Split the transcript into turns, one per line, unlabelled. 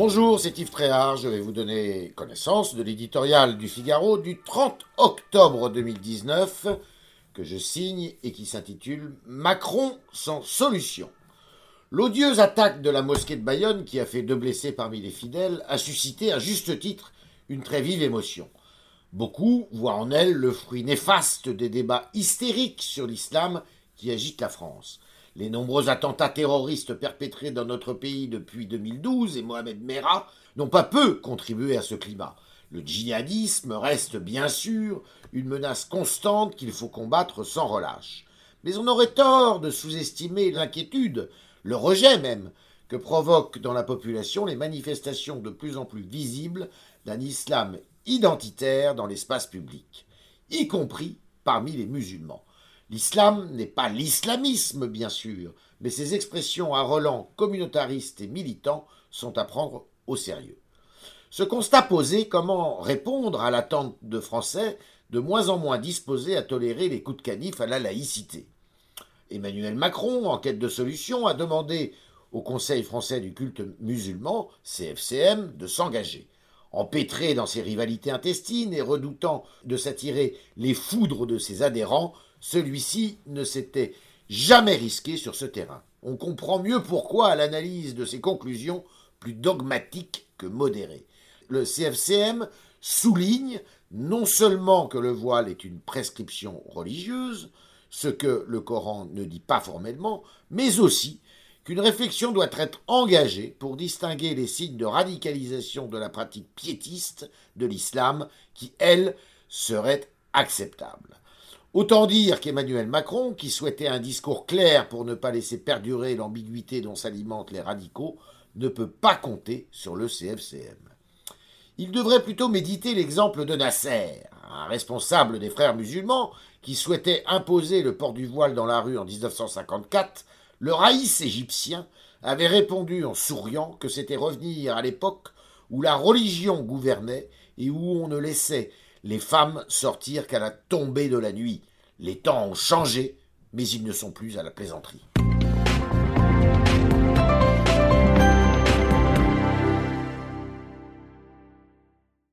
Bonjour, c'est Yves Tréhard. Je vais vous donner connaissance de l'éditorial du Figaro du 30 octobre 2019 que je signe et qui s'intitule Macron sans solution. L'odieuse attaque de la mosquée de Bayonne, qui a fait deux blessés parmi les fidèles, a suscité à juste titre une très vive émotion. Beaucoup voient en elle le fruit néfaste des débats hystériques sur l'islam qui agitent la France. Les nombreux attentats terroristes perpétrés dans notre pays depuis 2012 et Mohamed Merah n'ont pas peu contribué à ce climat. Le djihadisme reste bien sûr une menace constante qu'il faut combattre sans relâche. Mais on aurait tort de sous-estimer l'inquiétude, le rejet même, que provoquent dans la population les manifestations de plus en plus visibles d'un islam identitaire dans l'espace public, y compris parmi les musulmans. L'islam n'est pas l'islamisme, bien sûr, mais ses expressions à relents communautaristes et militants sont à prendre au sérieux. Ce constat posé, comment répondre à l'attente de Français de moins en moins disposés à tolérer les coups de canif à la laïcité? Emmanuel Macron, en quête de solution, a demandé au Conseil français du culte musulman, CFCM, de s'engager. Empêtré dans ses rivalités intestines et redoutant de s'attirer les foudres de ses adhérents, celui-ci ne s'était jamais risqué sur ce terrain. On comprend mieux pourquoi à l'analyse de ses conclusions, plus dogmatiques que modérées. Le CFCM souligne non seulement que le voile est une prescription religieuse, ce que le Coran ne dit pas formellement, mais aussi qu'une réflexion doit être engagée pour distinguer les signes de radicalisation de la pratique piétiste de l'islam qui, elle, serait acceptable. Autant dire qu'Emmanuel Macron, qui souhaitait un discours clair pour ne pas laisser perdurer l'ambiguïté dont s'alimentent les radicaux, ne peut pas compter sur le CFCM. Il devrait plutôt méditer l'exemple de Nasser, un responsable des frères musulmans qui souhaitait imposer le port du voile dans la rue en 1954 le raïs égyptien avait répondu en souriant que c'était revenir à l'époque où la religion gouvernait et où on ne laissait les femmes sortir qu'à la tombée de la nuit. Les temps ont changé, mais ils ne sont plus à la plaisanterie.